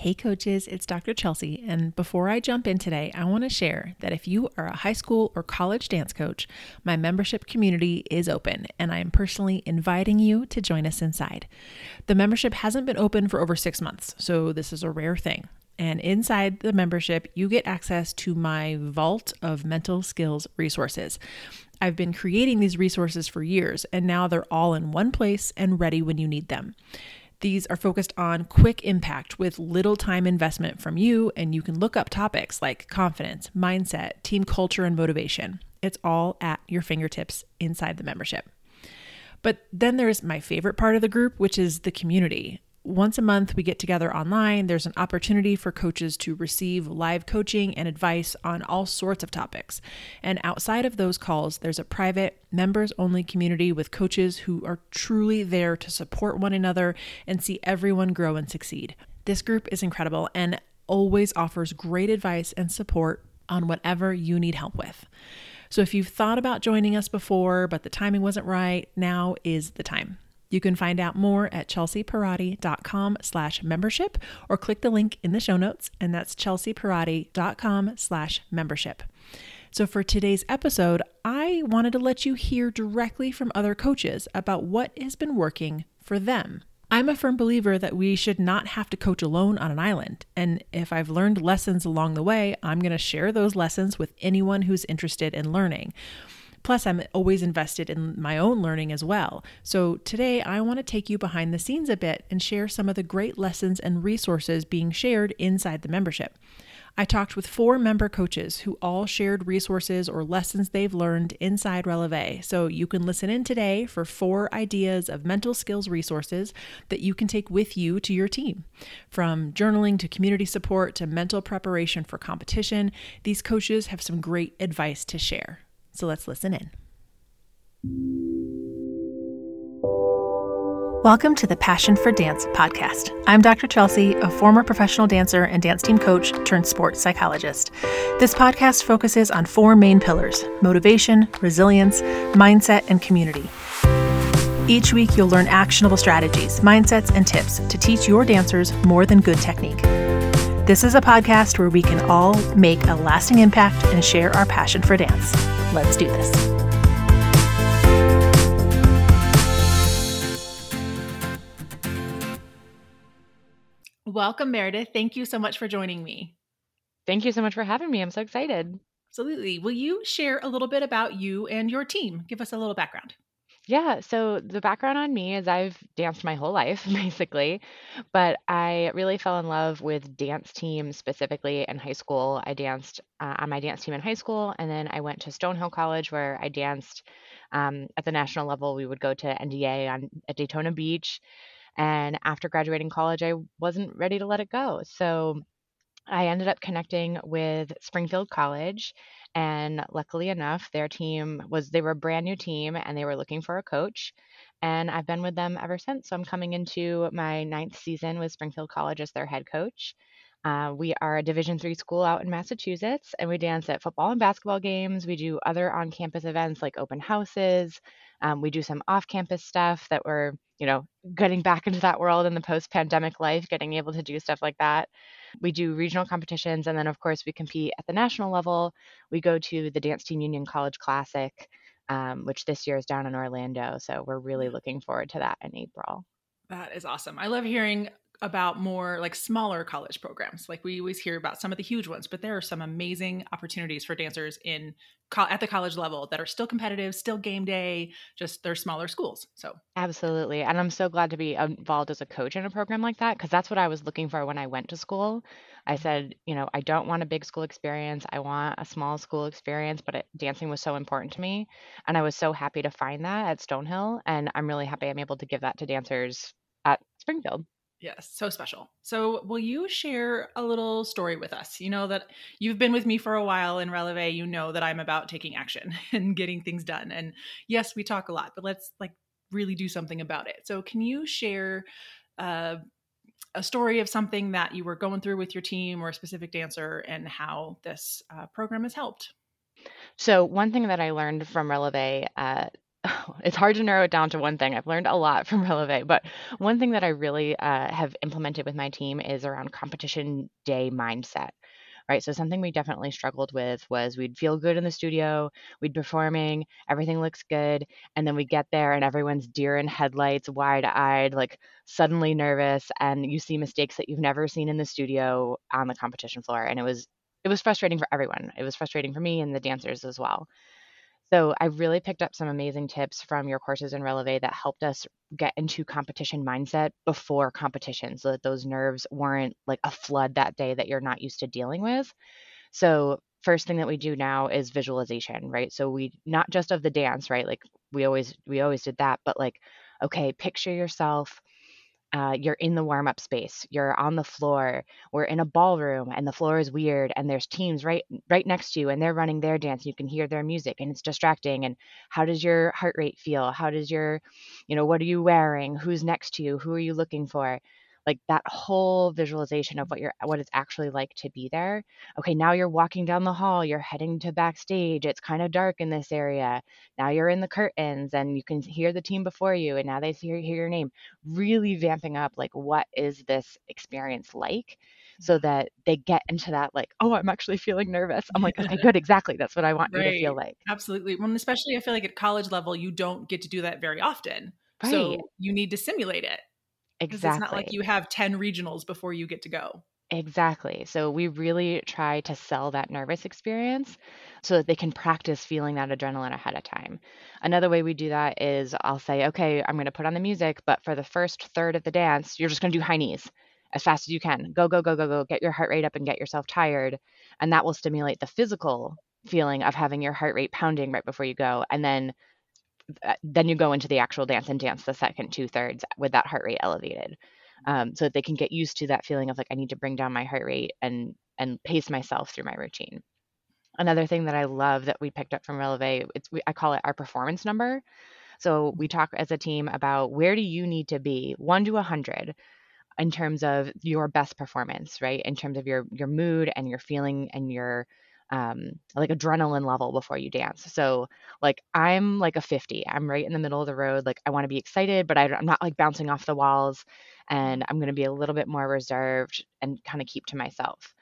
Hey coaches, it's Dr. Chelsea, and before I jump in today, I want to share that if you are a high school or college dance coach, my membership community is open, and I am personally inviting you to join us inside. The membership hasn't been open for over six months, so this is a rare thing. And inside the membership, you get access to my vault of mental skills resources. I've been creating these resources for years, and now they're all in one place and ready when you need them. These are focused on quick impact with little time investment from you, and you can look up topics like confidence, mindset, team culture, and motivation. It's all at your fingertips inside the membership. But then there's my favorite part of the group, which is the community once a month, we get together online. There's an opportunity for coaches to receive live coaching and advice on all sorts of topics. And outside of those calls, there's a private, members only community with coaches who are truly there to support one another and see everyone grow and succeed. This group is incredible and always offers great advice and support on whatever you need help with. So if you've thought about joining us before, but the timing wasn't right, now is the time. You can find out more at chelseapierotti.com slash membership or click the link in the show notes, and that's chelseapierotti.com slash membership. So for today's episode, I wanted to let you hear directly from other coaches about what has been working for them. I'm a firm believer that we should not have to coach alone on an island. And if I've learned lessons along the way, I'm going to share those lessons with anyone who's interested in learning. Plus, I'm always invested in my own learning as well. So, today I want to take you behind the scenes a bit and share some of the great lessons and resources being shared inside the membership. I talked with four member coaches who all shared resources or lessons they've learned inside Releve. So you can listen in today for four ideas of mental skills resources that you can take with you to your team. From journaling to community support to mental preparation for competition, these coaches have some great advice to share. So let's listen in. Welcome to the Passion for Dance podcast. I'm Dr. Chelsea, a former professional dancer and dance team coach turned sports psychologist. This podcast focuses on four main pillars motivation, resilience, mindset, and community. Each week, you'll learn actionable strategies, mindsets, and tips to teach your dancers more than good technique. This is a podcast where we can all make a lasting impact and share our passion for dance. Let's do this. Welcome, Meredith. Thank you so much for joining me. Thank you so much for having me. I'm so excited. Absolutely. Will you share a little bit about you and your team? Give us a little background. Yeah, so the background on me is I've danced my whole life, basically, but I really fell in love with dance team specifically in high school. I danced uh, on my dance team in high school, and then I went to Stonehill College where I danced um, at the national level. We would go to NDA on at Daytona Beach, and after graduating college, I wasn't ready to let it go. So I ended up connecting with Springfield College and luckily enough, their team was they were a brand new team and they were looking for a coach. And I've been with them ever since. So I'm coming into my ninth season with Springfield College as their head coach. Uh, we are a Division three school out in Massachusetts, and we dance at football and basketball games. We do other on-campus events like open houses. Um, we do some off-campus stuff that we're, you know, getting back into that world in the post-pandemic life, getting able to do stuff like that. We do regional competitions, and then of course we compete at the national level. We go to the Dance Team Union College Classic, um, which this year is down in Orlando. So we're really looking forward to that in April. That is awesome. I love hearing about more like smaller college programs. Like we always hear about some of the huge ones, but there are some amazing opportunities for dancers in co- at the college level that are still competitive, still game day, just they're smaller schools. So Absolutely. And I'm so glad to be involved as a coach in a program like that because that's what I was looking for when I went to school. I mm-hmm. said, you know, I don't want a big school experience. I want a small school experience, but it, dancing was so important to me. And I was so happy to find that at Stonehill. And I'm really happy I'm able to give that to dancers at Springfield. Yes, so special. So, will you share a little story with us? You know that you've been with me for a while in Releve. You know that I'm about taking action and getting things done. And yes, we talk a lot, but let's like really do something about it. So, can you share uh, a story of something that you were going through with your team or a specific dancer and how this uh, program has helped? So, one thing that I learned from Releve uh, it's hard to narrow it down to one thing. I've learned a lot from Releve, but one thing that I really uh, have implemented with my team is around competition day mindset right? So something we definitely struggled with was we'd feel good in the studio, we'd performing, everything looks good, and then we get there and everyone's deer in headlights, wide-eyed, like suddenly nervous, and you see mistakes that you've never seen in the studio on the competition floor, and it was it was frustrating for everyone. It was frustrating for me and the dancers as well. So I really picked up some amazing tips from your courses in Releve that helped us get into competition mindset before competition so that those nerves weren't like a flood that day that you're not used to dealing with. So first thing that we do now is visualization, right? So we not just of the dance, right? Like we always we always did that, but like okay, picture yourself uh, you're in the warm up space you're on the floor we're in a ballroom and the floor is weird and there's teams right right next to you and they're running their dance you can hear their music and it's distracting and how does your heart rate feel? How does your you know what are you wearing? Who's next to you? Who are you looking for like that whole visualization of what you're what it's actually like to be there. Okay now you're walking down the hall you're heading to backstage it's kind of dark in this area. Now you're in the curtains and you can hear the team before you and now they hear, hear your name. Really vamping up like what is this experience like so that they get into that like oh i'm actually feeling nervous. I'm like okay good exactly that's what i want right. you to feel like. absolutely well especially i feel like at college level you don't get to do that very often right. so you need to simulate it Exactly. It's not like you have 10 regionals before you get to go. Exactly. So we really try to sell that nervous experience so that they can practice feeling that adrenaline ahead of time. Another way we do that is I'll say, okay, I'm going to put on the music, but for the first third of the dance, you're just going to do high knees as fast as you can. Go, go, go, go, go. Get your heart rate up and get yourself tired. And that will stimulate the physical feeling of having your heart rate pounding right before you go. And then then you go into the actual dance and dance the second two thirds with that heart rate elevated. Um, so that they can get used to that feeling of like i need to bring down my heart rate and and pace myself through my routine. Another thing that i love that we picked up from releve it's we, i call it our performance number. So we talk as a team about where do you need to be 1 to 100 in terms of your best performance right? In terms of your your mood and your feeling and your um, like adrenaline level before you dance. So like I'm like a 50. I'm right in the middle of the road. Like I want to be excited, but I, I'm not like bouncing off the walls. And I'm going to be a little bit more reserved and kind of keep to myself.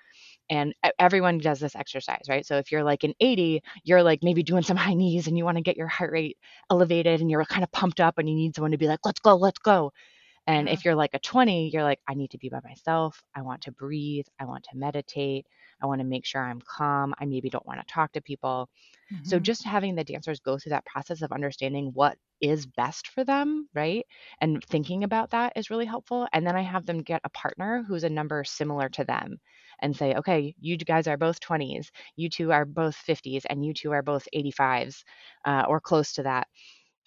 And everyone does this exercise, right? So if you're like an 80, you're like maybe doing some high knees and you want to get your heart rate elevated and you're kind of pumped up and you need someone to be like, let's go, let's go. And yeah. if you're like a 20, you're like, I need to be by myself. I want to breathe. I want to meditate. I want to make sure I'm calm. I maybe don't want to talk to people. Mm-hmm. So just having the dancers go through that process of understanding what is best for them, right? And thinking about that is really helpful. And then I have them get a partner who's a number similar to them and say, okay, you guys are both 20s, you two are both 50s, and you two are both 85s uh, or close to that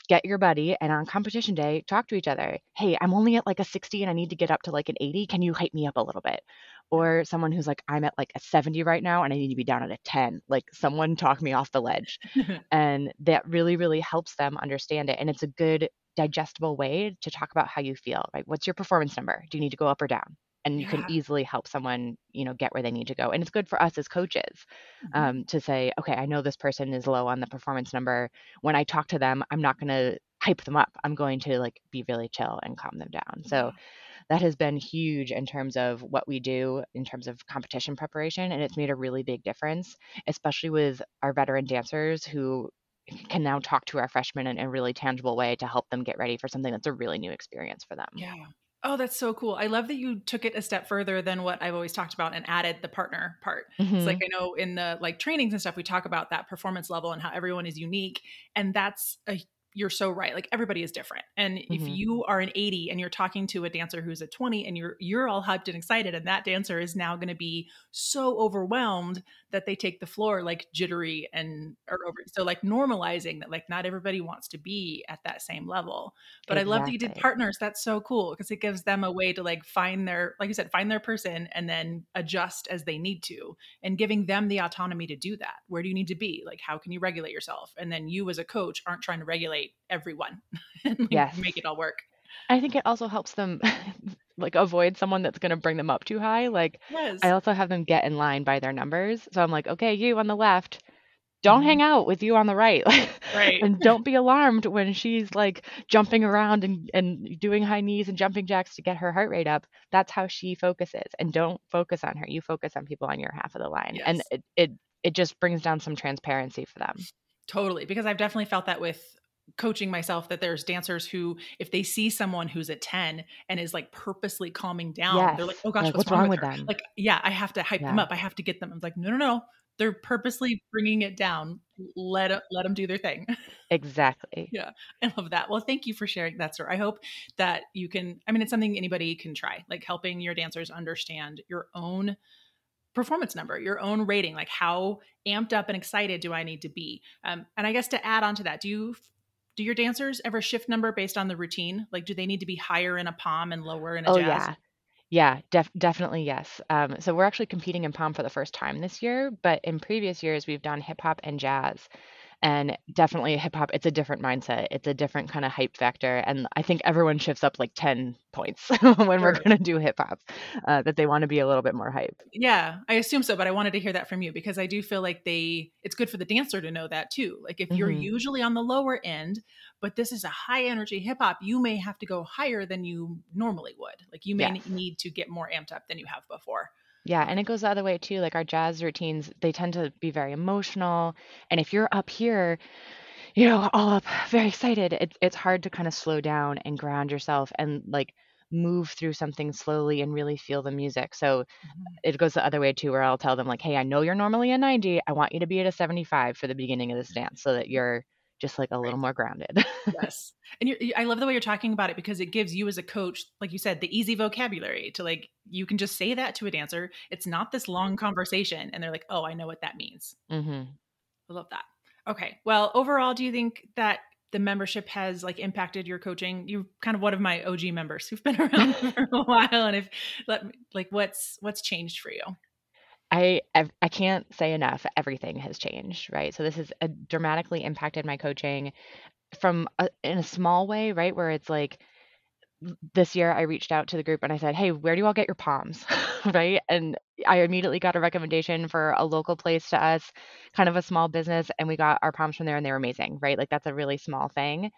get your buddy and on competition day talk to each other hey i'm only at like a 60 and i need to get up to like an 80 can you hype me up a little bit or someone who's like i'm at like a 70 right now and i need to be down at a 10 like someone talk me off the ledge. And that really really helps them understand it and it's a good digestible way to talk about how you feel right? What's your performance number? Do you need to go up or down? And you yeah. can easily help someone you know get where they need to go and it's good for us as coaches mm-hmm. um, to say okay i know this person is low on the performance number. When i talk to them i'm not going to hype them up. I'm going to like be really chill and calm them down. So that has been huge in terms of what we do in terms of competition preparation and it's made a really big difference especially with our veteran dancers who can now talk to our freshmen in a really tangible way to help them get ready for something that's a really new experience for them yeah Oh, that's so cool. I love that you took it a step further than what I've always talked about and added the partner part. Mm-hmm. It's like I know in the like trainings and stuff we talk about that performance level and how everyone is unique and that's a you're so right. Like everybody is different. And mm-hmm. if you are an 80 and you're talking to a dancer who's a 20 and you're you're all hyped and excited and that dancer is now going to be so overwhelmed that they take the floor like jittery and or over so like normalizing that like not everybody wants to be at that same level. But exactly. I love that you did partners. That's so cool because it gives them a way to like find their like you said find their person and then adjust as they need to and giving them the autonomy to do that. Where do you need to be? Like how can you regulate yourself? And then you as a coach aren't trying to regulate everyone and like, yes. make it all work. I think it also helps them like avoid someone that's going to bring them up too high. Like yes. I also have them get in line by their numbers. So I'm like, okay, you on the left, don't mm-hmm. hang out with you on the right. right. and don't be alarmed when she's like jumping around and, and doing high knees and jumping jacks to get her heart rate up. That's how she focuses. And don't focus on her. You focus on people on your half of the line. Yes. And it, it it just brings down some transparency for them. Totally. Because I've definitely felt that with coaching myself that there's dancers who if they see someone who's at 10 and is like purposely calming down yes. they're like oh gosh like, what's, what's, wrong, with, with them? Like yeah i have to hype yeah. them up. I have to get them. I'm like no no no. They're purposely bringing it down. Let let them do their thing. Exactly. Yeah. I love that. Well thank you for sharing that sir. I hope that you can i mean it's something anybody can try like helping your dancers understand your own performance number your own rating like how amped up and excited do i need to be? Um, and i guess to add on to that do you do your dancers ever shift number based on the routine? Like do they need to be higher in a pom and lower in a oh, jazz? yeah. Yeah, def- definitely yes. Um, so we're actually competing in pom for the first time this year, but in previous years we've done hip hop and jazz and definitely hip hop it's a different mindset it's a different kind of hype factor and i think everyone shifts up like 10 points when sure. we're going to do hip hop uh, that they want to be a little bit more hype yeah i assume so but i wanted to hear that from you because i do feel like they it's good for the dancer to know that too like if you're mm-hmm. usually on the lower end but this is a high energy hip hop you may have to go higher than you normally would like you may yes. need to get more amped up than you have before yeah, and it goes the other way too. Like our jazz routines, they tend to be very emotional. And if you're up here, you know, all up, very excited, it's it's hard to kind of slow down and ground yourself and like move through something slowly and really feel the music. So mm-hmm. it goes the other way too, where I'll tell them like, "Hey, I know you're normally a 90. I want you to be at a 75 for the beginning of this dance, so that you're just like a right. little more grounded. yes. And I love the way you're talking about it because it gives you as a coach, like you said, the easy vocabulary to like, you can just say that to a dancer. It's not this long conversation. And they're like, oh, I know what that means. Mm-hmm. I love that. Okay. Well, overall, do you think that the membership has like impacted your coaching? You're kind of one of my OG members who've been around for a while. And if let me, like what's what's changed for you? I I can't say enough. Everything has changed, right? So this has uh, dramatically impacted my coaching from a, in a small way, right? Where it's like this year I reached out to the group and I said, "Hey, where do you all get your poms?" right? And I immediately got a recommendation for a local place to us, kind of a small business, and we got our poms from there and they were amazing, right? Like that's a really small thing.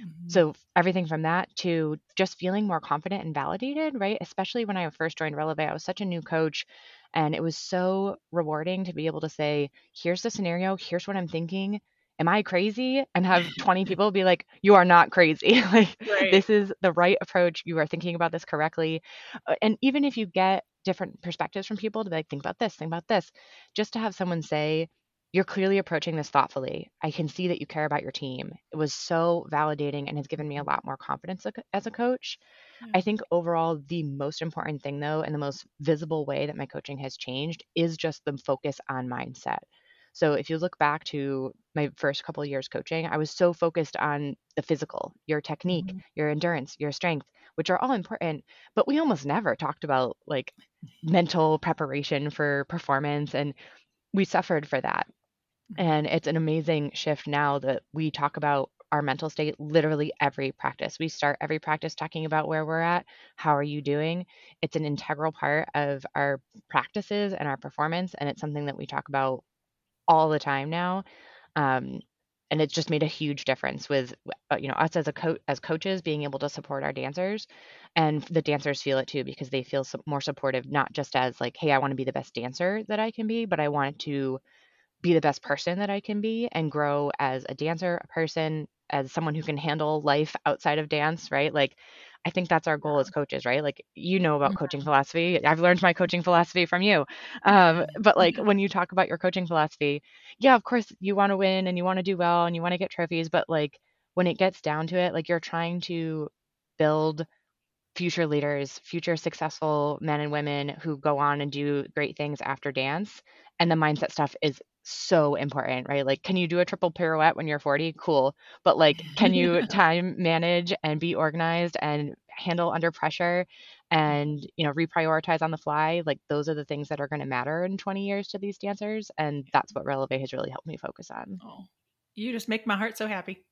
Mm-hmm. So everything from that to just feeling more confident and validated, right? Especially when I first joined Releve, I was such a new coach and it was so rewarding to be able to say, here's the scenario, here's what I'm thinking. Am I crazy? And have 20 people be like, you are not crazy. like, right. this is the right approach. You are thinking about this correctly. Uh, and even if you get different perspectives from people to be like, think about this, think about this, just to have someone say, you're clearly approaching this thoughtfully. I can see that you care about your team. It was so validating and has given me a lot more confidence as a coach. I think overall, the most important thing, though, and the most visible way that my coaching has changed is just the focus on mindset. So if you look back to my first couple of years coaching, I was so focused on the physical, your technique, mm-hmm. your endurance, your strength, which are all important, but we almost never talked about like mental preparation for performance and we suffered for that. And it's an amazing shift now that we talk about our mental state literally every practice. We start every practice talking about where we're at, how are you doing? It's an integral part of our practices and our performance, and it's something that we talk about all the time now. Um, and it's just made a huge difference with uh, you know us as a coach as coaches being able to support our dancers and the dancers feel it too because they feel more supportive not just as like hey i want to be the best dancer that i can be but i want to be the best person that I can be and grow as a dancer, a person, as someone who can handle life outside of dance, right? Like I think that's our goal as coaches, right? Like you know about coaching mm-hmm. philosophy. I've learned my coaching philosophy from you. Um, but like when you talk about your coaching philosophy, yeah, of course you want to win and you want to do well and you want to get trophies, but like when it gets down to it, like you're trying to build future leaders, future successful men and women who go on and do great things after dance. And the mindset stuff is so important, right? Like, can you do a triple pirouette when you're 40? Cool. But like, can you time manage and be organized and handle under pressure and, you know, reprioritize on the fly? Like, those are the things that are going to matter in 20 years to these dancers. And that's what Releve has really helped me focus on. Oh, you just make my heart so happy.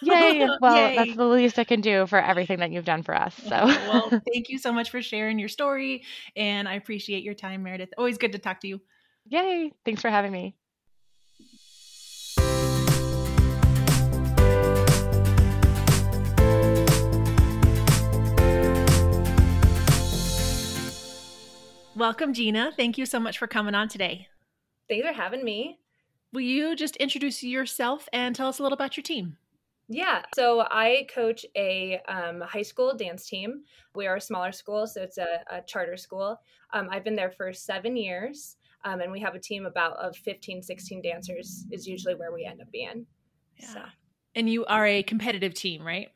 Yay. Well, Yay. that's the least I can do for everything that you've done for us. So, oh, well, thank you so much for sharing your story. And I appreciate your time, Meredith. Always good to talk to you. Yay. Thanks for having me. Welcome, Gina. Thank you so much for coming on today. Thanks for having me. Will you just introduce yourself and tell us a little about your team? Yeah, so I coach a um, high school dance team. We are a smaller school, so it's a, a charter school. Um, I've been there for seven years, um, and we have a team about of 15, 16 dancers is usually where we end up being. Yeah. So. And you are a competitive team, right?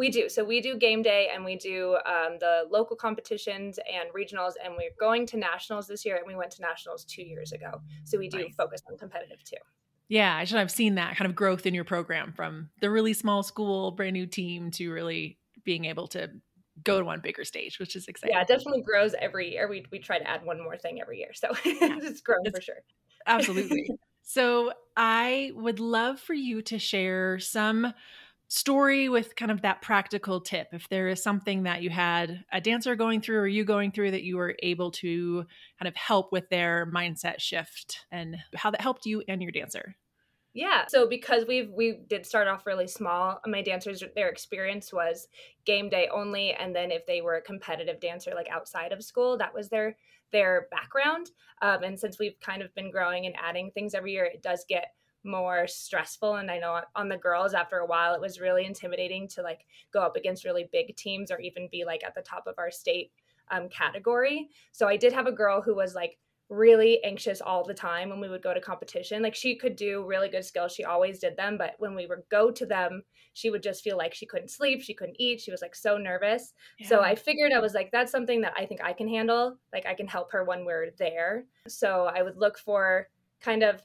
We do. So we do game day and we do um, the local competitions and regionals, and we're going to nationals this year, and we went to nationals two years ago. So we do nice. focus on competitive too. Yeah, I should have seen that kind of growth in your program from the really small school, brand new team to really being able to go to one bigger stage, which is exciting. Yeah, it definitely grows every year. We, we try to add one more thing every year. So yeah. it's grown it's, for sure. Absolutely. so I would love for you to share some story with kind of that practical tip. If there is something that you had a dancer going through or you going through that you were able to kind of help with their mindset shift and how that helped you and your dancer. Yeah so because we've we did start off really small my dancers their experience was game day only and then if they were a competitive dancer like outside of school that was their their background. Um, and since we've kind of been growing and adding things every year it does get more stressful and i know on the girls after a while it was really intimidating to like go up against really big teams or even be like at the top of our state um, category. So i did have a girl who was like really anxious all the time when we would go to competition. Like she could do really good skills. She always did them but when we would go to them she would just feel like she couldn't sleep she couldn't eat she was like so nervous. Yeah. so i figured i was like that's something that i think i can handle. Like i can help her when we're there. So i would look for kind of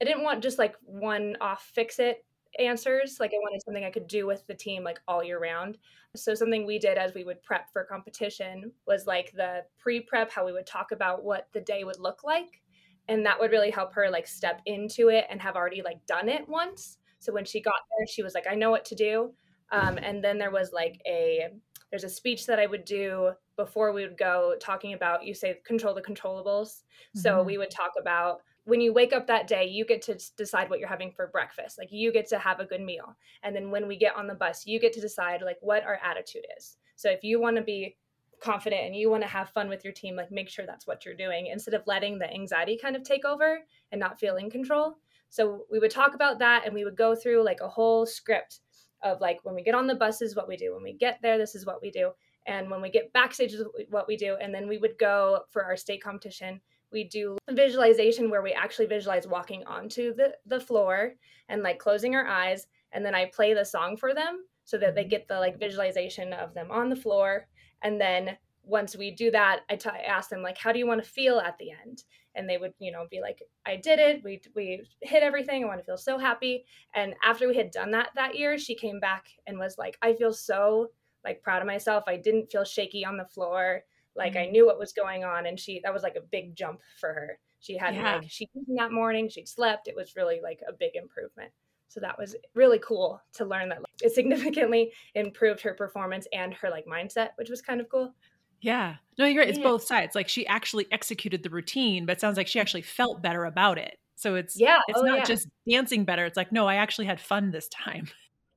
I didn't want just like one off fix it answers. Like I wanted something I could do with the team like all year round. So something we did as we would prep for competition was like the pre-prep how we would talk about what the day would look like and that would really help her like step into it and have already like done it once. So when she got there she was like I know what to do. Um, and then there was like a there's a speech that I would do before we would go talking about you say control the controllables. Mm-hmm. So we would talk about when you wake up that day, you get to decide what you're having for breakfast. Like you get to have a good meal. And then when we get on the bus, you get to decide like what our attitude is. So if you want to be confident and you want to have fun with your team, like make sure that's what you're doing instead of letting the anxiety kind of take over and not feeling control. So we would talk about that and we would go through like a whole script of like when we get on the bus is what we do. When we get there, this is what we do. And when we get backstage is what we do. And then we would go for our state competition we do visualization where we actually visualize walking onto the, the floor and like closing our eyes and then i play the song for them so that they mm-hmm. get the like visualization of them on the floor. And then once we do that I, t- I ask them like how do you want to feel at the end? And they would you know be like i did it. We we hit everything. I want to feel so happy. And after we had done that that year she came back and was like i feel so like proud of myself. I didn't feel shaky on the floor like. I knew what was going on, and she that was like a big jump for her. She had yeah. like she that morning, she'd slept. It was really like a big improvement. So that was really cool to learn that like, it significantly improved her performance and her like mindset, which was kind of cool. Yeah. No, you're right. It's yeah. both sides. Like she actually executed the routine, but it sounds like she actually felt better about it. So it's yeah, oh, it's oh, not yeah. just dancing better. It's like, no, I actually had fun this time.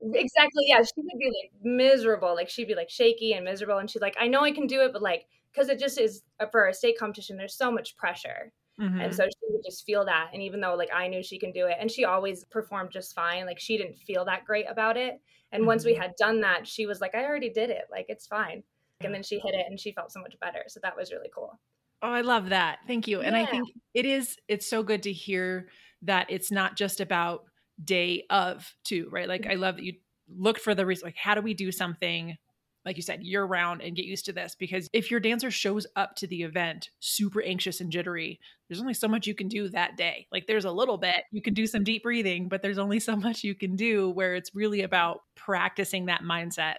Exactly. Yeah. She would be like miserable. Like she'd be like shaky and miserable. And she's like, I know I can do it, but like because it just is uh, for a state competition there's so much pressure. Mm-hmm. and so she would just feel that. And even though like i knew she can do it and she always performed just fine like she didn't feel that great about it. And mm-hmm. once we mm-hmm. had done that she was like i already did it. Like it's fine. And then she hit it and she felt so much better. So that was really cool. Oh i love that. Thank you. And yeah. i think it is it's so good to hear that it's not just about day of too right? Like i love that you looked for the reason like how do we do something like you said, year round and get used to this. Because if your dancer shows up to the event super anxious and jittery, there's only so much you can do that day. Like there's a little bit, you can do some deep breathing, but there's only so much you can do where it's really about practicing that mindset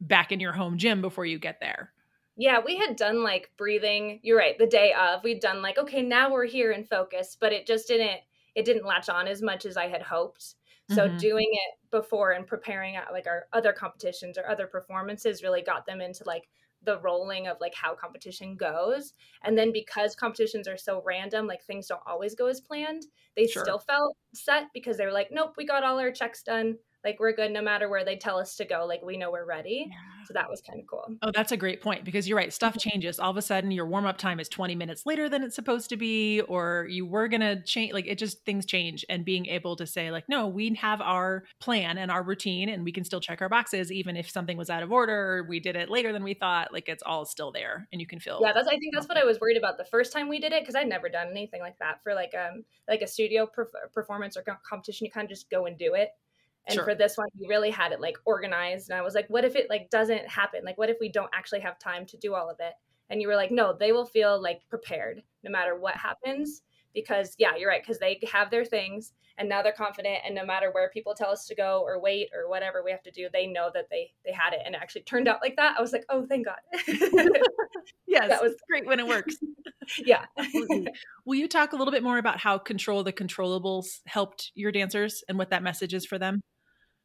back in your home gym before you get there. Yeah, we had done like breathing. You're right. The day of, we'd done like, okay, now we're here in focus, but it just didn't, it didn't latch on as much as I had hoped. So mm-hmm. doing it before and preparing at like our other competitions or other performances really got them into like the rolling of like how competition goes. And then because competitions are so random, like things don't always go as planned, they sure. still felt set because they were like, nope, we got all our checks done. Like we're good no matter where they tell us to go like we know we're ready. Yeah. so that was kind of cool. Oh that's a great point because you're right stuff mm-hmm. changes. All of a sudden your warm-up time is 20 minutes later than it's supposed to be or you were gonna change like it just things change and being able to say like no we have our plan and our routine and we can still check our boxes even if something was out of order or we did it later than we thought like it's all still there and you can feel yeah that's i think that's what i was worried about the first time we did it because i'd never done anything like that for like um like a studio performance or competition you kind of just go and do it and sure. for this one we really had it like organized and i was like what if it like doesn't happen? Like what if we don't actually have time to do all of it? And you were like no they will feel like prepared no matter what happens because yeah you're right because they have their things and now they're confident and no matter where people tell us to go or wait or whatever we have to do they know that they they had it and it actually turned out like that. I was like oh thank god. Yes that was great when it works. Yeah. Will you talk a little bit more about how control the controllables helped your dancers and what that message is for them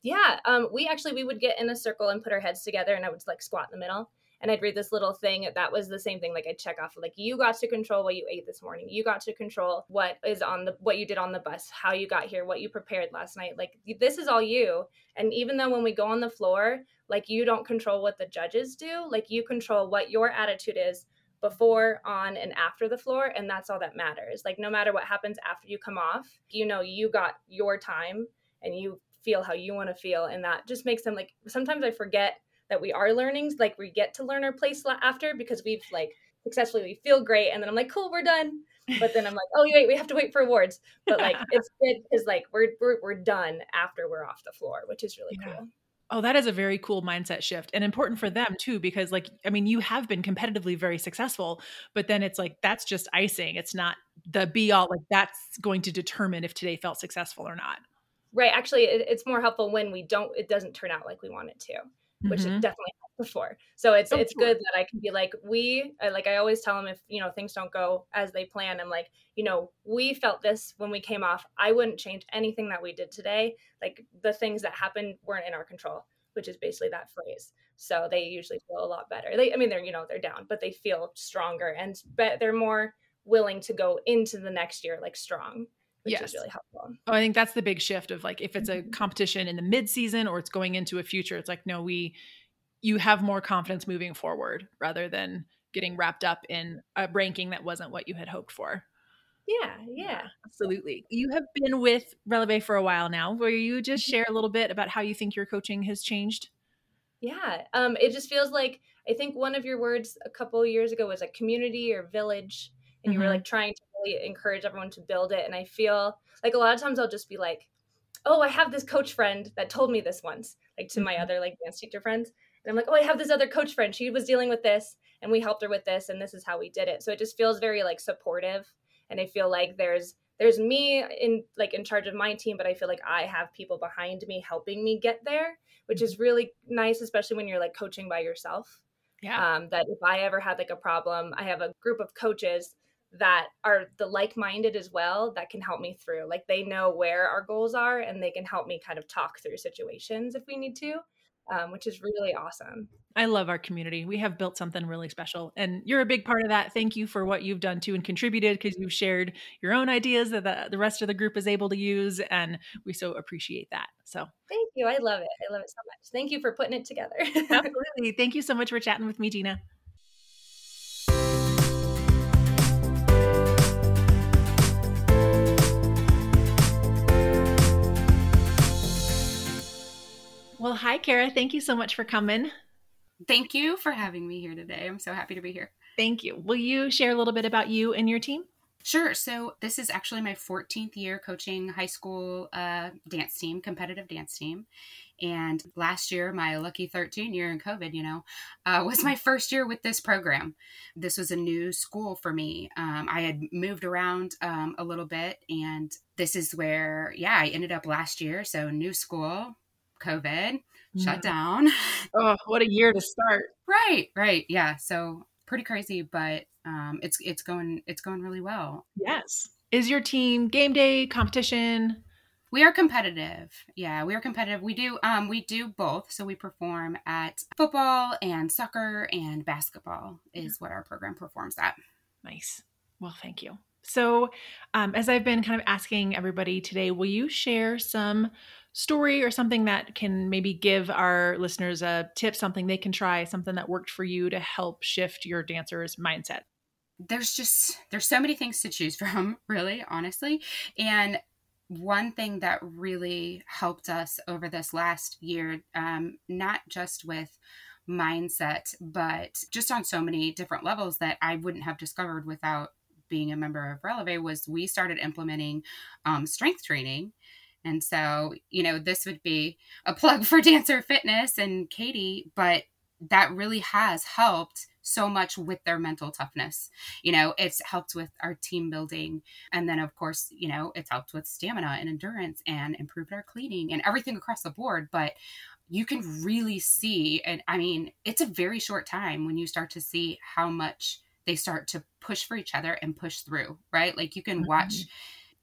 yeah, um, we actually we would get in a circle and put our heads together, and I would like squat in the middle, and I'd read this little thing that was the same thing. Like I'd check off, like you got to control what you ate this morning, you got to control what is on the what you did on the bus, how you got here, what you prepared last night. Like this is all you. And even though when we go on the floor, like you don't control what the judges do, like you control what your attitude is before, on, and after the floor. And that's all that matters. Like, no matter what happens after you come off, you know, you got your time and you feel how you want to feel and that just makes them like sometimes i forget that we are learning like we get to learn our place after because we've like successfully we feel great and then i'm like cool we're done but then i'm like oh wait we have to wait for awards but like it's good because like we're, we're we're done after we're off the floor which is really yeah. cool Oh, that is a very cool mindset shift and important for them too, because, like, I mean, you have been competitively very successful, but then it's like that's just icing. It's not the be all, like, that's going to determine if today felt successful or not. Right. Actually, it, it's more helpful when we don't. It doesn't turn out like we want it to, which mm-hmm. it definitely has before. So it's oh, it's good that I can be like we like I always tell them if you know things don't go as they plan. I'm like you know we felt this when we came off. I wouldn't change anything that we did today. Like the things that happened weren't in our control, which is basically that phrase. So they usually feel a lot better. They I mean they're you know they're down, but they feel stronger and but they're more willing to go into the next year like strong which yes. is really helpful. Oh, I think that's the big shift of like if it's a mm-hmm. competition in the mid season or it's going into a future, it's like, no, we you have more confidence moving forward rather than getting wrapped up in a ranking that wasn't what you had hoped for. Yeah, yeah. Absolutely. You have been with Releve for a while now. Will you just mm-hmm. share a little bit about how you think your coaching has changed? Yeah. Um, it just feels like I think one of your words a couple years ago was like community or village. And mm-hmm. you were mm-hmm. like trying to really encourage everyone to build it. And I feel like a lot of times I'll just be like, oh, I have this coach friend that told me this once, like to my mm-hmm. other like dance teacher friends. And I'm like, oh, I have this other coach friend. She was dealing with this and we helped her with this and this is how we did it. So it just feels very like supportive. And I feel like there's there's me in like in charge of my team, but I feel like I have people behind me helping me get there, which is really nice, especially when you're like coaching by yourself. Yeah. Um, that if I ever had like a problem, I have a group of coaches that are the like-minded as well that can help me through. Like they know where our goals are and they can help me kind of talk through situations if we need to um, which is really awesome. I love our community. We have built something really special and you're a big part of that. Thank you for what you've done too and contributed because you've shared your own ideas that the, the rest of the group is able to use and we so appreciate that. So thank you. I love it. I love it so much. Thank you for putting it together. Absolutely. Thank you so much for chatting with me gina Well, hi, Kara. Thank you so much for coming. Thank you for having me here today. I'm so happy to be here. Thank you. Will you share a little bit about you and your team? Sure. So, this is actually my 14th year coaching high school uh, dance team, competitive dance team. And last year, my lucky 13 year in COVID, you know, uh, was my first year with this program. This was a new school for me. Um, I had moved around um, a little bit, and this is where, yeah, I ended up last year. So, new school, COVID, mm. shut down. Oh, what a year to start. Right, right. Yeah. So pretty crazy, but um it's it's going it's going really well. Yes. Is your team game day competition? We are competitive. Yeah, we are competitive. We do um we do both. So we perform at football and soccer and basketball is what our program performs at. Nice. Well, thank you. So, um, as I've been kind of asking everybody today, will you share some story or something that can maybe give our listeners a tip, something they can try, something that worked for you to help shift your dancer's mindset? There's just there's so many things to choose from, really, honestly. And one thing that really helped us over this last year, um, not just with mindset, but just on so many different levels that I wouldn't have discovered without being a member of Releve, was we started implementing um, strength training. And so, you know, this would be a plug for Dancer Fitness and Katie, but that really has helped so much with their mental toughness. You know, it's helped with our team building. And then, of course, you know, it's helped with stamina and endurance and improved our cleaning and everything across the board. But you can really see, and I mean, it's a very short time when you start to see how much they start to push for each other and push through, right? Like you can mm-hmm.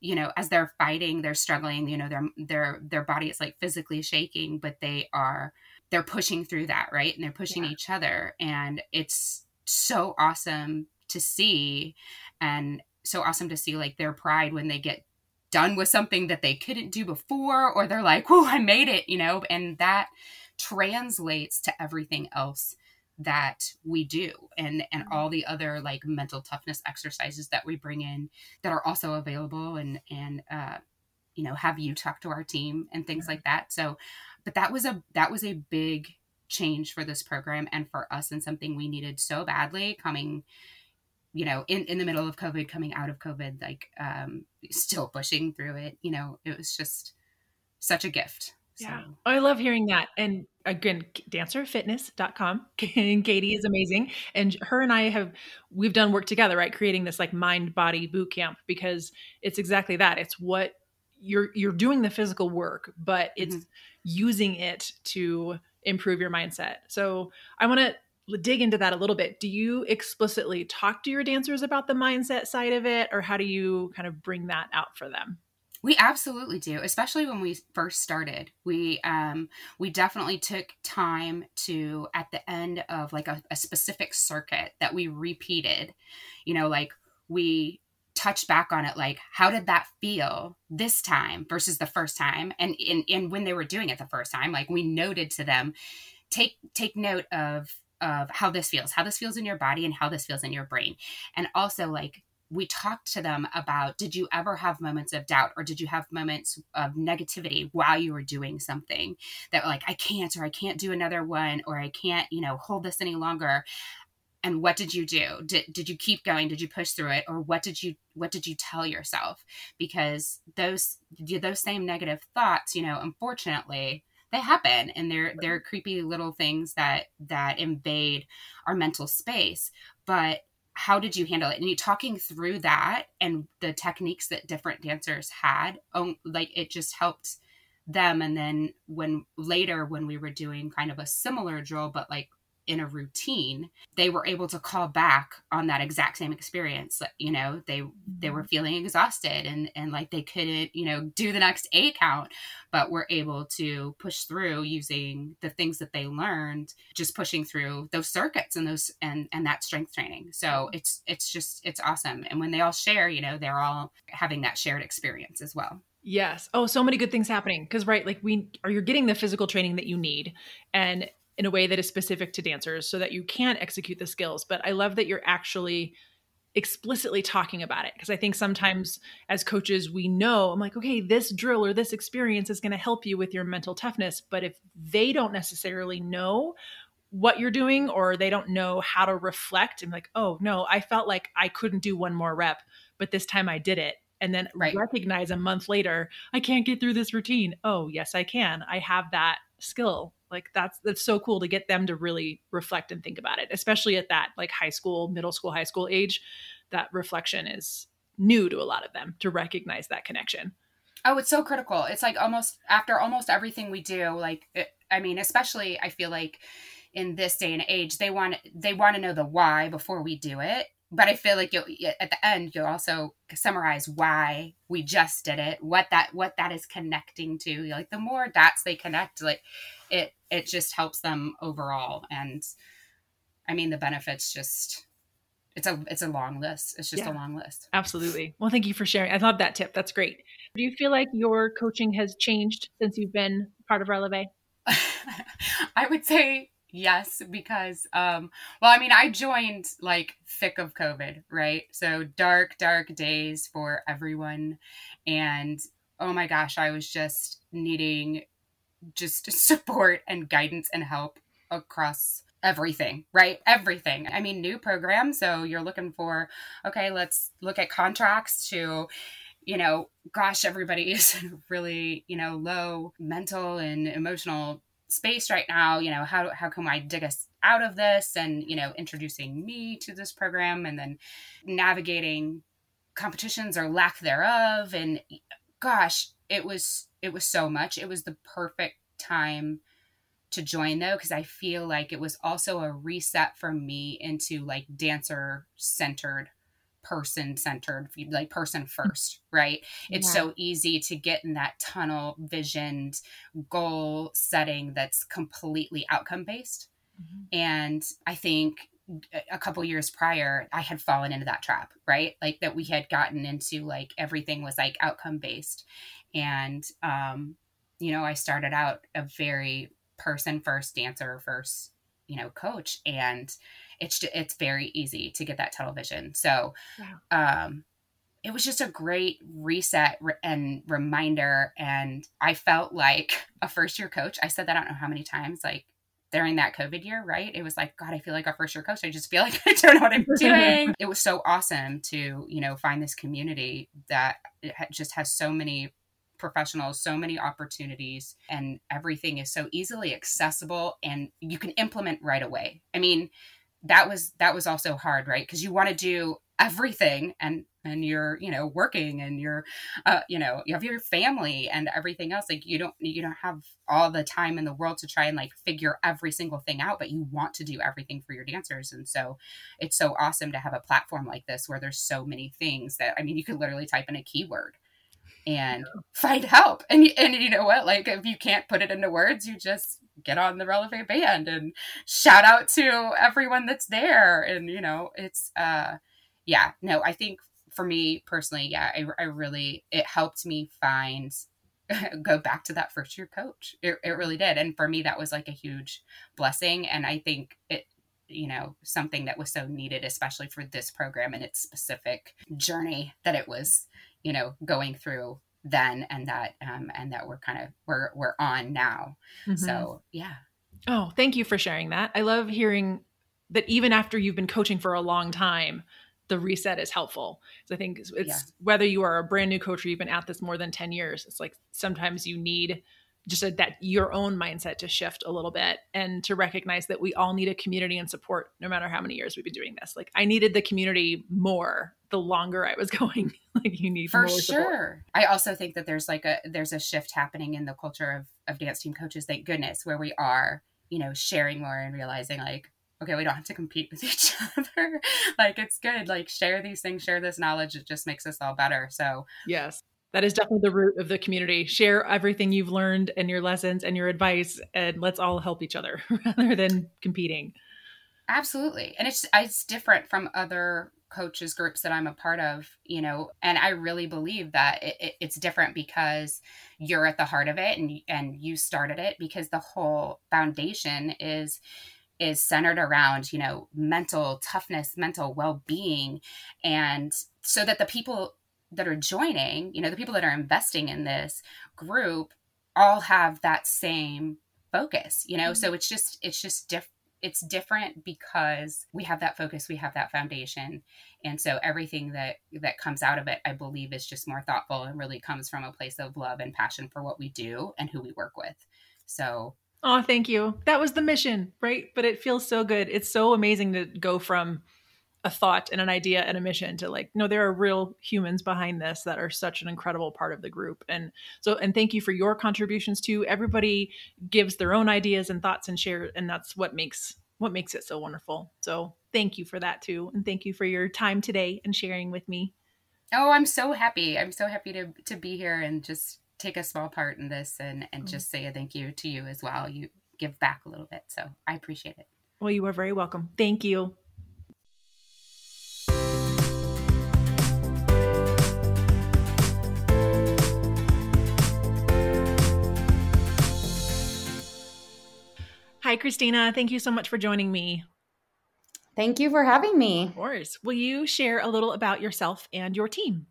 You know as they're fighting they're struggling you know their their their body is like physically shaking but they are they're pushing through that right? And they're pushing yeah. each other. And it's so awesome to see and so awesome to see like their pride when they get done with something that they couldn't do before or they're like oh i made it you know? And that translates to everything else that we do and and all the other like mental toughness exercises that we bring in that are also available and and uh you know have you talk to our team and things like that so but that was a that was a big change for this program and for us and something we needed so badly coming you know in in the middle of covid coming out of covid like um still pushing through it you know it was just such a gift yeah. So. I love hearing that. And again, dancerfitness.com. Katie is amazing. And her and I have, we've done work together, right? Creating this like mind body boot camp because it's exactly that. It's what you're, you're doing the physical work, but it's mm-hmm. using it to improve your mindset. So I want to dig into that a little bit. Do you explicitly talk to your dancers about the mindset side of it, or how do you kind of bring that out for them? We absolutely do, especially when we first started. We um, we definitely took time to at the end of like a, a specific circuit that we repeated. You know, like we touched back on it like how did that feel this time versus the first time and in and when they were doing it the first time like we noted to them take take note of of how this feels how this feels in your body and how this feels in your brain and also like we talked to them about did you ever have moments of doubt or did you have moments of negativity while you were doing something that like i can't or i can't do another one or i can't you know hold this any longer and what did you do? Did, did you keep going? Did you push through it? Or what did you what did you tell yourself? Because those those same negative thoughts you know unfortunately they happen and they're they're creepy little things that that invade our mental space. But how did you handle it? And you talking through that and the techniques that different dancers had oh, like it just helped them. And then when later when we were doing kind of a similar drill but like in a routine they were able to call back on that exact same experience you know they they were mm-hmm. feeling exhausted and and like they couldn't you know do the next eight count but were able to push through using the things that they learned just pushing through those circuits and those and and that strength training so it's it's just it's awesome and when they all share you know they're all having that shared experience as well Yes. Oh, so many good things happening. Because right, like we are you're getting the physical training that you need. And in a way that is specific to dancers so that you can execute the skills. But I love that you're actually explicitly talking about it because I think sometimes as coaches we know I'm like okay this drill or this experience is going to help you with your mental toughness but if they don't necessarily know what you're doing or they don't know how to reflect and like oh no I felt like I couldn't do one more rep but this time I did it and then right. recognize a month later I can't get through this routine oh yes I can I have that skill like that's that's so cool to get them to really reflect and think about it especially at that like high school middle school high school age. That reflection is new to a lot of them to recognize that connection. Oh it's so critical. It's like almost after almost everything we do like it, i mean especially i feel like in this day and age they want they want to know the why before we do it but I feel like you at the end you'll also summarize why we just did it, what that what that is connecting to. Like the more dots they connect, like it it just helps them overall. And I mean the benefits just it's a it's a long list. It's just yeah. a long list. Absolutely. Well, thank you for sharing. I love that tip. That's great. Do you feel like your coaching has changed since you've been part of Releve? I would say yes because um well i mean i joined like thick of covid right so dark dark days for everyone and oh my gosh i was just needing just support and guidance and help across everything, right? Everything. I mean, new program. So you're looking for, okay, let's look at contracts to, you know, gosh, everybody is really, you know, low mental and emotional space right now. You know, how, how can I dig us out of this? And, you know, introducing me to this program and then navigating competitions or lack thereof. And gosh, it was, it was so much. It was the perfect time to join though because I feel like it was also a reset for me into like dancer centered person centered like person first right? It's yeah. so easy to get in that tunnel visioned goal setting that's completely outcome based mm-hmm. and i think a couple years prior i had fallen into that trap right? Like that we had gotten into like everything was like outcome based and um you know i started out a very person first, dancer first, you know, coach. And it's it's very easy to get that tunnel vision. So, um, it was just a great reset and reminder. And I felt like a first year coach. I said that I don't know how many times, like during that COVID year, right? It was like, God, I feel like a first year coach. I just feel like I don't know what I'm doing. it was so awesome to, you know, find this community that just has so many professionals so many opportunities and everything is so easily accessible and you can implement right away. I mean that was that was also hard right? Because you want to do everything and and you're you know working and you're uh you know you have your family and everything else. Like you don't you don't have all the time in the world to try and like figure every single thing out but you want to do everything for your dancers. And so it's so awesome to have a platform like this where there's so many things that i mean you could literally type in a keyword and find help. And and you know what? Like if you can't put it into words, you just get on the relevant band and shout out to everyone that's there. And you know, it's uh yeah, no, I think for me personally, yeah, I, I really it helped me find go back to that first year coach. It, it really did. And for me that was like a huge blessing. And I think it you know something that was so needed especially for this program and its specific journey that it was you know going through then and that um, and that we're kind of we're we're on now mm-hmm. so yeah oh thank you for sharing that i love hearing that even after you've been coaching for a long time the reset is helpful so i think it's, it's yeah. whether you are a brand new coach or you've been at this more than 10 years it's like sometimes you need just a, that your own mindset to shift a little bit and to recognize that we all need a community and support no matter how many years we've been doing this. Like i needed the community more the longer i was going. Like you need for sure. I also think that there's like a there's a shift happening in the culture of of dance team coaches thank goodness where we are you know sharing more and realizing like okay we don't have to compete with each other. Like it's good. Like share these things share this knowledge. It just makes us all better. So yes that is definitely the root of the community. Share everything you've learned and your lessons and your advice, and let's all help each other rather than competing. Absolutely, and it's it's different from other coaches groups that I'm a part of, you know, and I really believe that it, it, it's different because you're at the heart of it and and you started it because the whole foundation is is centered around you know mental toughness mental well-being and so that the people that are joining, you know, the people that are investing in this group all have that same focus, you know? Mm-hmm. So it's just it's just different it's different because we have that focus we have that foundation. And so everything that that comes out of it i believe is just more thoughtful and really comes from a place of love and passion for what we do and who we work with. So oh thank you. That was the mission right? But it feels so good. It's so amazing to go from a thought and an idea and a mission to like no there are real humans behind this that are such an incredible part of the group. And so and thank you for your contributions too. Everybody gives their own ideas and thoughts and share and that's what makes what makes it so wonderful. So thank you for that too. And thank you for your time today and sharing with me. Oh i'm so happy. I'm so happy to to be here and just take a small part in this and and mm-hmm. just say a thank you to you as well. You give back a little bit so i appreciate it. Well you are very welcome. Thank you Hi, Christina. Thank you so much for joining me. Thank you for having me. Of course. Will you share a little about yourself and your team?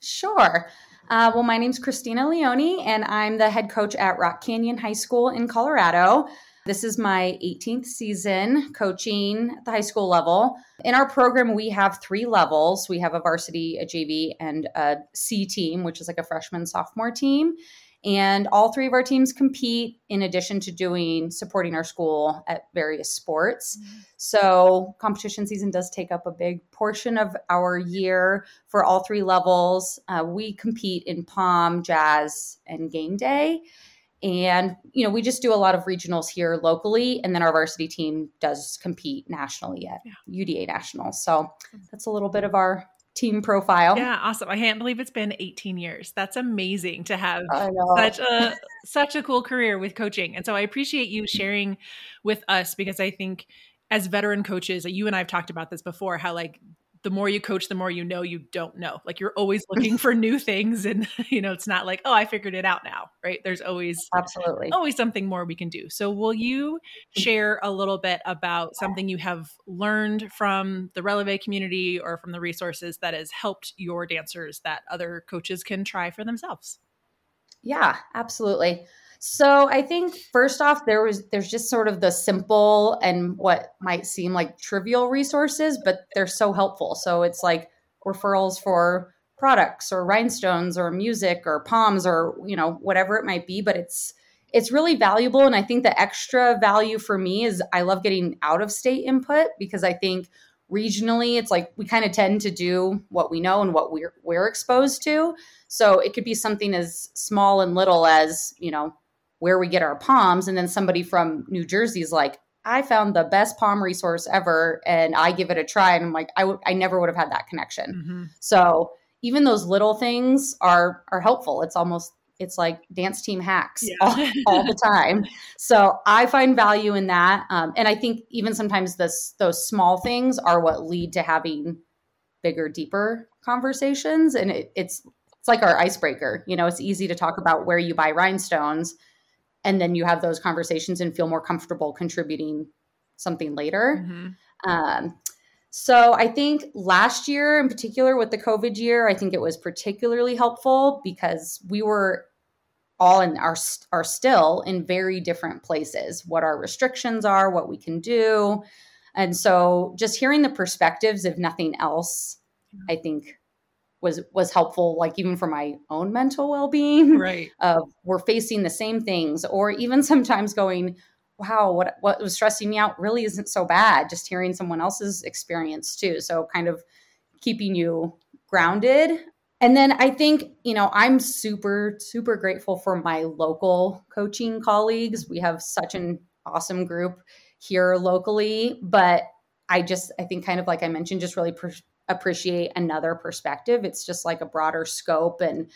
Sure. Uh, well, my name's Christina Leone, and I'm the head coach at Rock Canyon High School in Colorado. This is my 18th season coaching at the high school level. In our program, we have three levels we have a varsity, a JV, and a C team, which is like a freshman sophomore team. And all three of our teams compete in addition to doing supporting our school at various sports. Mm-hmm. So, competition season does take up a big portion of our year for all three levels. Uh, we compete in pom, jazz, and game day. And, you know, we just do a lot of regionals here locally. And then our varsity team does compete nationally at yeah. UDA Nationals. So, that's a little bit of our team profile. Yeah, awesome. I can't believe it's been 18 years. That's amazing to have such a such a cool career with coaching. And so I appreciate you sharing with us because I think as veteran coaches, you and I've talked about this before how like the more you coach, the more you know you don't know. Like you're always looking for new things. And, you know, it's not like, oh, I figured it out now, right? There's always, absolutely, always something more we can do. So, will you mm. share a little bit about something you have learned from the Releve community or from the resources that has helped your dancers that other coaches can try for themselves? Yeah, absolutely. So I think first off, there was there's just sort of the simple and what might seem like trivial resources, but they're so helpful. So it's like referrals for products or rhinestones or music or poms or you know whatever it might be, but it's it's really valuable and I think the extra value for me is I love getting out of state input because I think regionally it's like we kind of tend to do what we know and what we're we're exposed to. So it could be something as small and little as, you know, where we get our poms. and then somebody from new jersey is like i found the best pom resource ever and i give it a try. And i'm like I, w- I never would have had that connection. Mm-hmm. so even those little things are are helpful. It's almost it's like dance team hacks yeah. all, all, the time. So i find value in that. Um, and i think even sometimes this those small things are what lead to having bigger deeper conversations. And it, it's it's like our icebreaker. You know it's easy to talk about where you buy rhinestones and then you have those conversations and feel more comfortable contributing something later. Mm-hmm. Um, so I think last year, in particular, with the COVID year, I think it was particularly helpful because we were all in our are still in very different places. What our restrictions are, what we can do, and so just hearing the perspectives, if nothing else, I think was was helpful like even for my own mental well-being right. uh, we're facing the same things or even sometimes going wow what what was stressing me out really isn't so bad just hearing someone else's experience too so kind of keeping you grounded. And then i think you know i'm super super grateful for my local coaching colleagues. We have such an awesome group here locally but i just i think kind of like i mentioned just really per- appreciate another perspective. It's just like a broader scope, and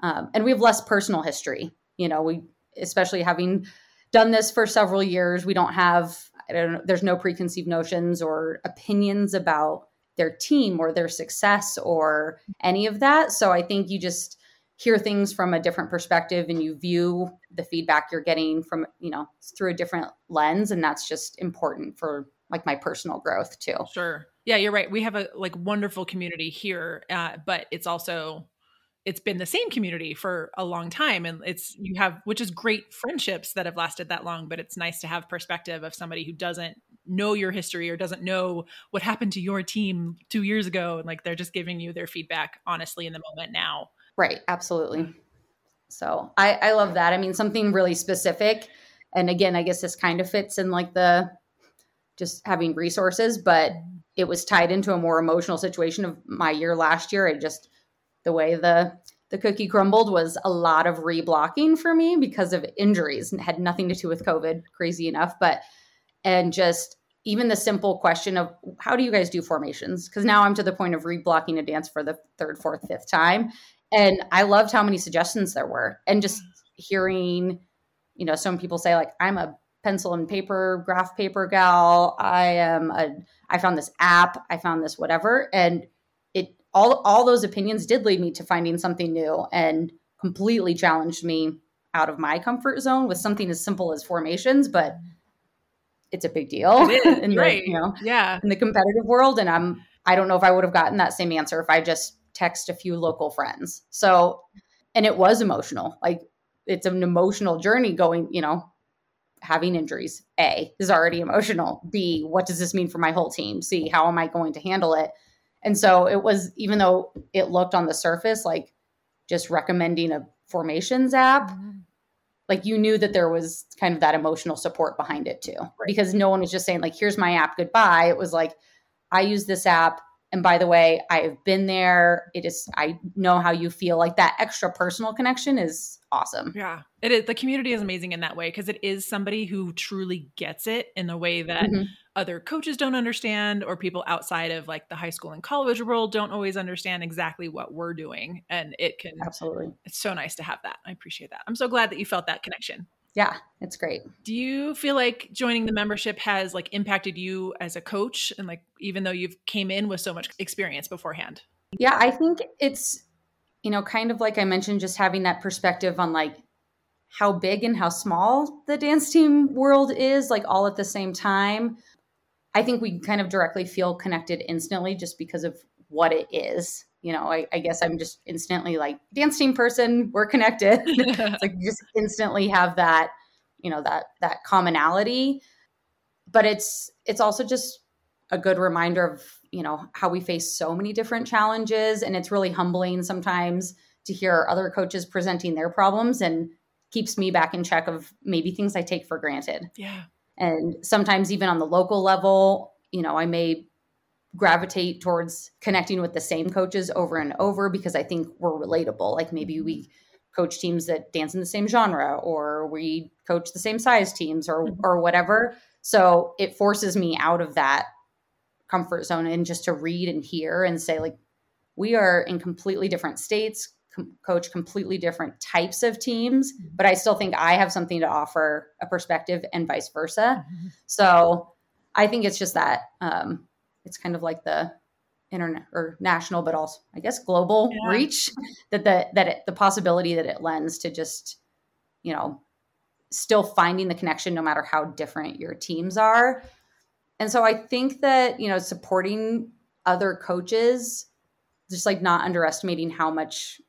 um, and we have less personal history. You know, we especially having done this for several years, we don't have I don't know. There's no preconceived notions or opinions about their team or their success or any of that. So I think you just hear things from a different perspective and you view the feedback you're getting from you know through a different lens and that's just important for like my personal growth too sure yeah, you're right. We have a like wonderful community here, uh, but it's also it's been the same community for a long time and it's you have which is great friendships that have lasted that long but it's nice to have perspective of somebody who doesn't know your history or doesn't know what happened to your team 2 years ago and like they're just giving you their feedback honestly in the moment now. Right absolutely. So i i love that. I mean something really specific and again i guess this kind of fits in like the just having resources but it was tied into a more emotional situation of my year last year. It just the way the the cookie crumbled was a lot of reblocking for me because of injuries and had nothing to do with COVID, crazy enough. But and just even the simple question of how do you guys do formations? Because now I'm to the point of reblocking a dance for the third, fourth, fifth time. And I loved how many suggestions there were. And just hearing, you know, some people say, like, I'm a pencil and paper, graph paper gal. I am a I found this app, I found this whatever and it all all those opinions did lead me to finding something new and completely challenged me out of my comfort zone with something as simple as formations, but it's a big deal in the, right. you know, yeah. in the competitive world. And I'm, I don't know if I would have gotten that same answer if I just text a few local friends. So, and it was emotional. Like it's an emotional journey going, you know, having injuries. A is already emotional. B, what does this mean for my whole team? C, how am I going to handle it? And so it was, even though it looked on the surface like just recommending a formations app, mm-hmm. like you knew that there was kind of that emotional support behind it too. Right. Because no one was just saying, like, here's my app, goodbye. It was like, I use this app. And by the way, I have been there. It is, I know how you feel. Like that extra personal connection is awesome. Yeah. It is. The community is amazing in that way because it is somebody who truly gets it in the way that mm-hmm other coaches don't understand or people outside of like the high school and college world don't always understand exactly what we're doing and it can absolutely it's so nice to have that i appreciate that i'm so glad that you felt that connection yeah it's great. Do you feel like joining the membership has like impacted you as a coach? And like even though you've came in with so much experience beforehand? Yeah i think it's you know kind of like i mentioned just having that perspective on like how big and how small the dance team world is like all at the same time. I think we kind of directly feel connected instantly just because of what it is. You know, I, I guess I'm just instantly like dance team person. We're connected. it's like you just instantly have that, you know, that that commonality. But it's it's also just a good reminder of you know how we face so many different challenges, and it's really humbling sometimes to hear other coaches presenting their problems and keeps me back in check of maybe things I take for granted. Yeah. And sometimes, even on the local level, you know, I may gravitate towards connecting with the same coaches over and over because I think we're relatable. Like maybe we coach teams that dance in the same genre or we coach the same size teams or mm-hmm. or whatever. So it forces me out of that comfort zone and just to read and hear and say like we are in completely different states, com- coach completely different types of teams, mm-hmm. but I still think I have something to offer a perspective and vice versa. Mm-hmm. So I think it's just that um, it's kind of like the internet or national, but also I guess global yeah. reach that the that it, the possibility that it lends to just you know still finding the connection no matter how different your teams are. And so I think that you know supporting other coaches just like not underestimating how much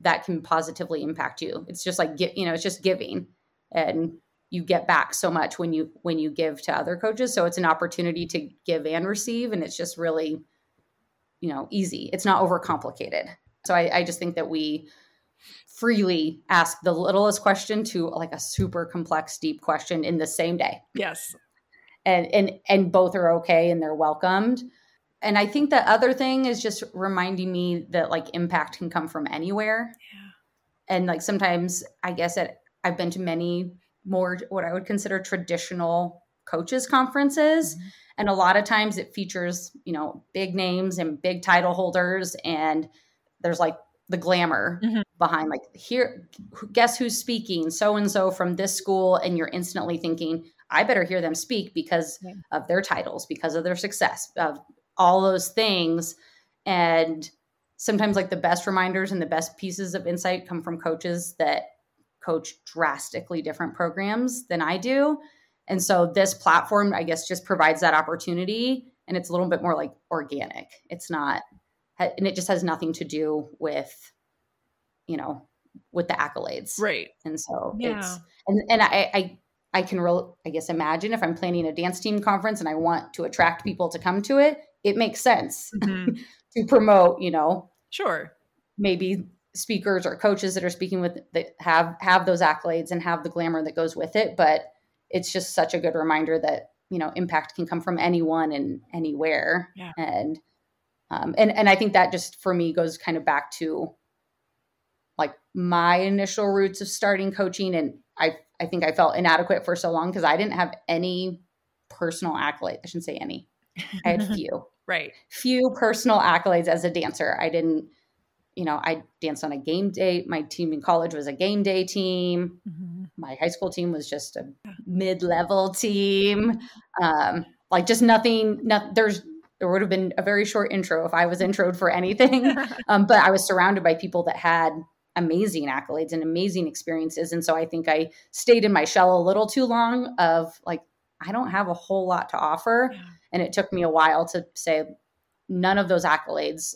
that can positively impact you. It's just like you know, it's just giving, and you get back so much when you when you give to other coaches. So it's an opportunity to give and receive, and it's just really, you know, easy. It's not overcomplicated. So I, I just think that we freely ask the littlest question to like a super complex, deep question in the same day. Yes. And and and both are okay and they're welcomed and I think the other thing is just reminding me that like impact can come from anywhere. Yeah. And like sometimes I guess that I've been to many more what I would consider traditional coaches conferences. Mm-hmm. And a lot of times it features, you know, big names and big title holders. And there's like the glamour mm-hmm. behind like here guess who's speaking so and so from this school and you're instantly thinking i better hear them speak because yeah. of their titles because of their success of all those things and sometimes like the best reminders and the best pieces of insight come from coaches that coach drastically different programs than I do. And so this platform I guess just provides that opportunity and it's a little bit more like organic. It's not and it just has nothing to do with you know with the accolades. Right. And so yeah. it's and and I I I can real I guess imagine if I'm planning a dance team conference and I want to attract people to come to it, it makes sense mm-hmm. to promote, you know, sure, maybe speakers or coaches that are speaking with that have have those accolades and have the glamour that goes with it. But it's just such a good reminder that you know impact can come from anyone and anywhere. Yeah. And um, and and I think that just for me goes kind of back to like my initial roots of starting coaching and I I think I felt inadequate for so long because I didn't have any personal accolade. I shouldn't say any. I had few. right. Few personal accolades as a dancer. I didn't, you know, I danced on a game day. My team in college was a game day team. Mm-hmm. My high school team was just a mid level team. Um, like just nothing, not, there's, there would have been a very short intro if I was introed for anything. um, but I was surrounded by people that had amazing accolades and amazing experiences. And so I think I stayed in my shell a little too long of like I don't have a whole lot to offer. Yeah. And it took me a while to say, none of those accolades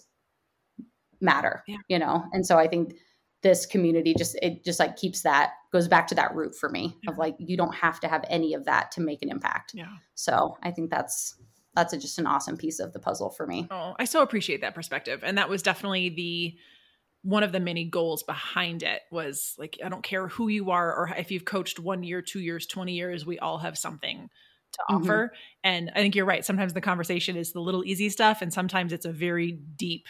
matter, yeah. you know? And so I think this community just, it just like keeps that, goes back to that root for me yeah. of like, you don't have to have any of that to make an impact. Yeah. So I think that's, that's a, just an awesome piece of the puzzle for me. Oh, I so appreciate that perspective. And that was definitely the, one of the many goals behind it was like i don't care who you are or if you've coached one year two years 20 years we all have something to mm-hmm. offer and i think you're right sometimes the conversation is the little easy stuff and sometimes it's a very deep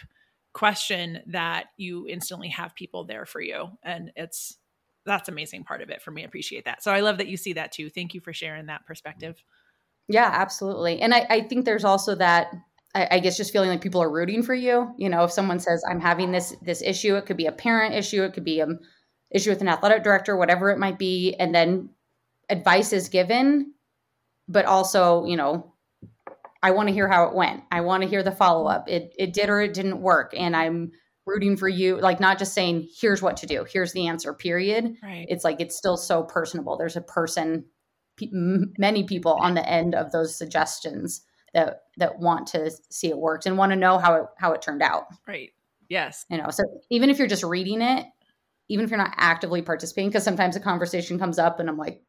question that you instantly have people there for you. And it's that's amazing part of it for me. I appreciate that. So i love that you see that too. Thank you for sharing that perspective. Yeah absolutely. And i, I think there's also that I, I guess just feeling like people are rooting for you. You know, if someone says I'm having this this issue, it could be a parent issue, it could be an issue with an athletic director, whatever it might be, and then advice is given, but also, you know, I want to hear how it went. I want to hear the follow up. It it did or it didn't work, and I'm rooting for you. Like not just saying here's what to do, here's the answer. Period. Right. It's like it's still so personable. There's a person, many people on the end of those suggestions that that want to see it worked and want to know how it how it turned out. Right. Yes. You know, so even if you're just reading it, even if you're not actively participating, because sometimes a conversation comes up and I'm like,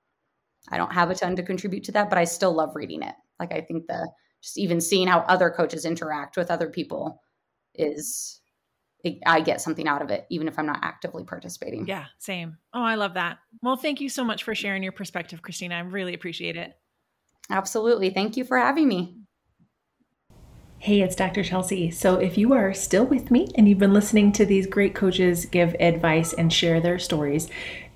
I don't have a ton to contribute to that, but I still love reading it. Like I think the just even seeing how other coaches interact with other people is I get something out of it, even if I'm not actively participating. Yeah, same. Oh, I love that. Well, thank you so much for sharing your perspective, Christina. I really appreciate it. Absolutely. Thank you for having me. Hey, it's Dr. Chelsea. So, if you are still with me and you've been listening to these great coaches give advice and share their stories,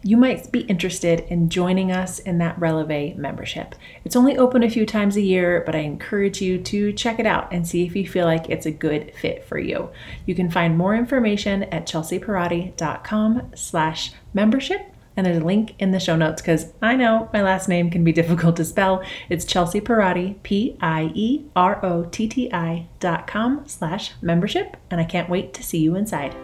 you might be interested in joining us in that Releve membership. It's only open a few times a year, but I encourage you to check it out and see if you feel like it's a good fit for you. You can find more information at chelseapierotti.com slash membership and there's a link in the show notes because I know my last name can be difficult to spell. It's Chelsea Pierotti, P-I-E-R-O-T-T-I dot com slash membership, and I can't wait to see you inside.